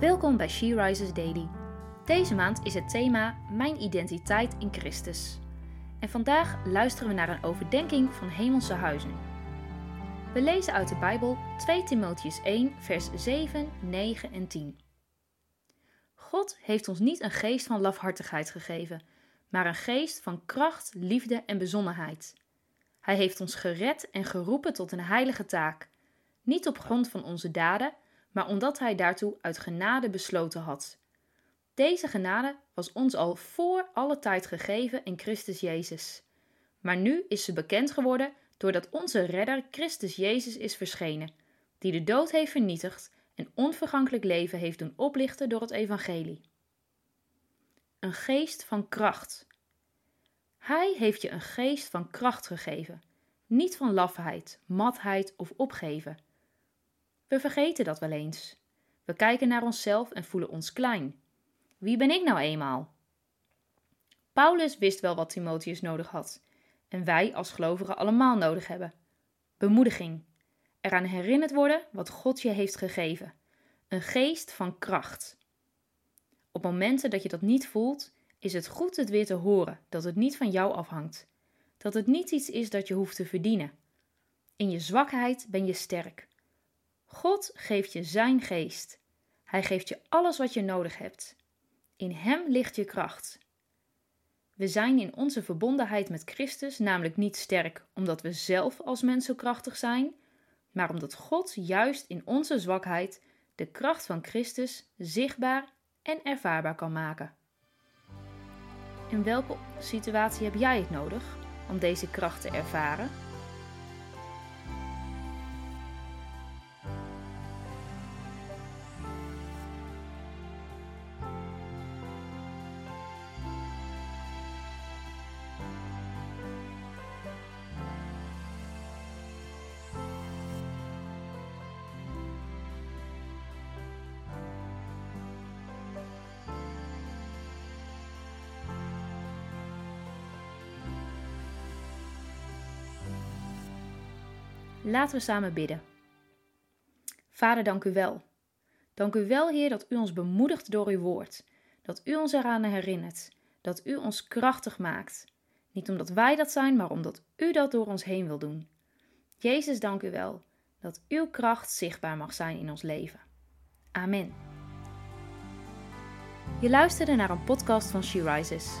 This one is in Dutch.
Welkom bij She Rises Daily. Deze maand is het thema Mijn identiteit in Christus. En vandaag luisteren we naar een overdenking van Hemelse Huizen. We lezen uit de Bijbel 2 Timotheus 1, vers 7, 9 en 10. God heeft ons niet een geest van lafhartigheid gegeven, maar een geest van kracht, liefde en bezonnenheid. Hij heeft ons gered en geroepen tot een heilige taak, niet op grond van onze daden, maar omdat Hij daartoe uit genade besloten had. Deze genade was ons al voor alle tijd gegeven in Christus Jezus. Maar nu is ze bekend geworden doordat onze Redder Christus Jezus is verschenen, die de dood heeft vernietigd en onvergankelijk leven heeft doen oplichten door het Evangelie. Een geest van kracht. Hij heeft je een geest van kracht gegeven, niet van lafheid, matheid of opgeven. We vergeten dat wel eens. We kijken naar onszelf en voelen ons klein. Wie ben ik nou eenmaal? Paulus wist wel wat Timotheus nodig had, en wij als gelovigen allemaal nodig hebben: bemoediging, eraan herinnerd worden wat God je heeft gegeven, een geest van kracht. Op momenten dat je dat niet voelt, is het goed het weer te horen dat het niet van jou afhangt, dat het niet iets is dat je hoeft te verdienen. In je zwakheid ben je sterk. God geeft je Zijn geest. Hij geeft je alles wat je nodig hebt. In Hem ligt je kracht. We zijn in onze verbondenheid met Christus namelijk niet sterk omdat we zelf als mens zo krachtig zijn, maar omdat God juist in onze zwakheid de kracht van Christus zichtbaar en ervaarbaar kan maken. In welke situatie heb jij het nodig om deze kracht te ervaren? Laten we samen bidden. Vader, dank u wel. Dank u wel, Heer, dat u ons bemoedigt door uw woord. Dat u ons eraan herinnert. Dat u ons krachtig maakt. Niet omdat wij dat zijn, maar omdat u dat door ons heen wil doen. Jezus, dank u wel dat uw kracht zichtbaar mag zijn in ons leven. Amen. Je luisterde naar een podcast van She Rises.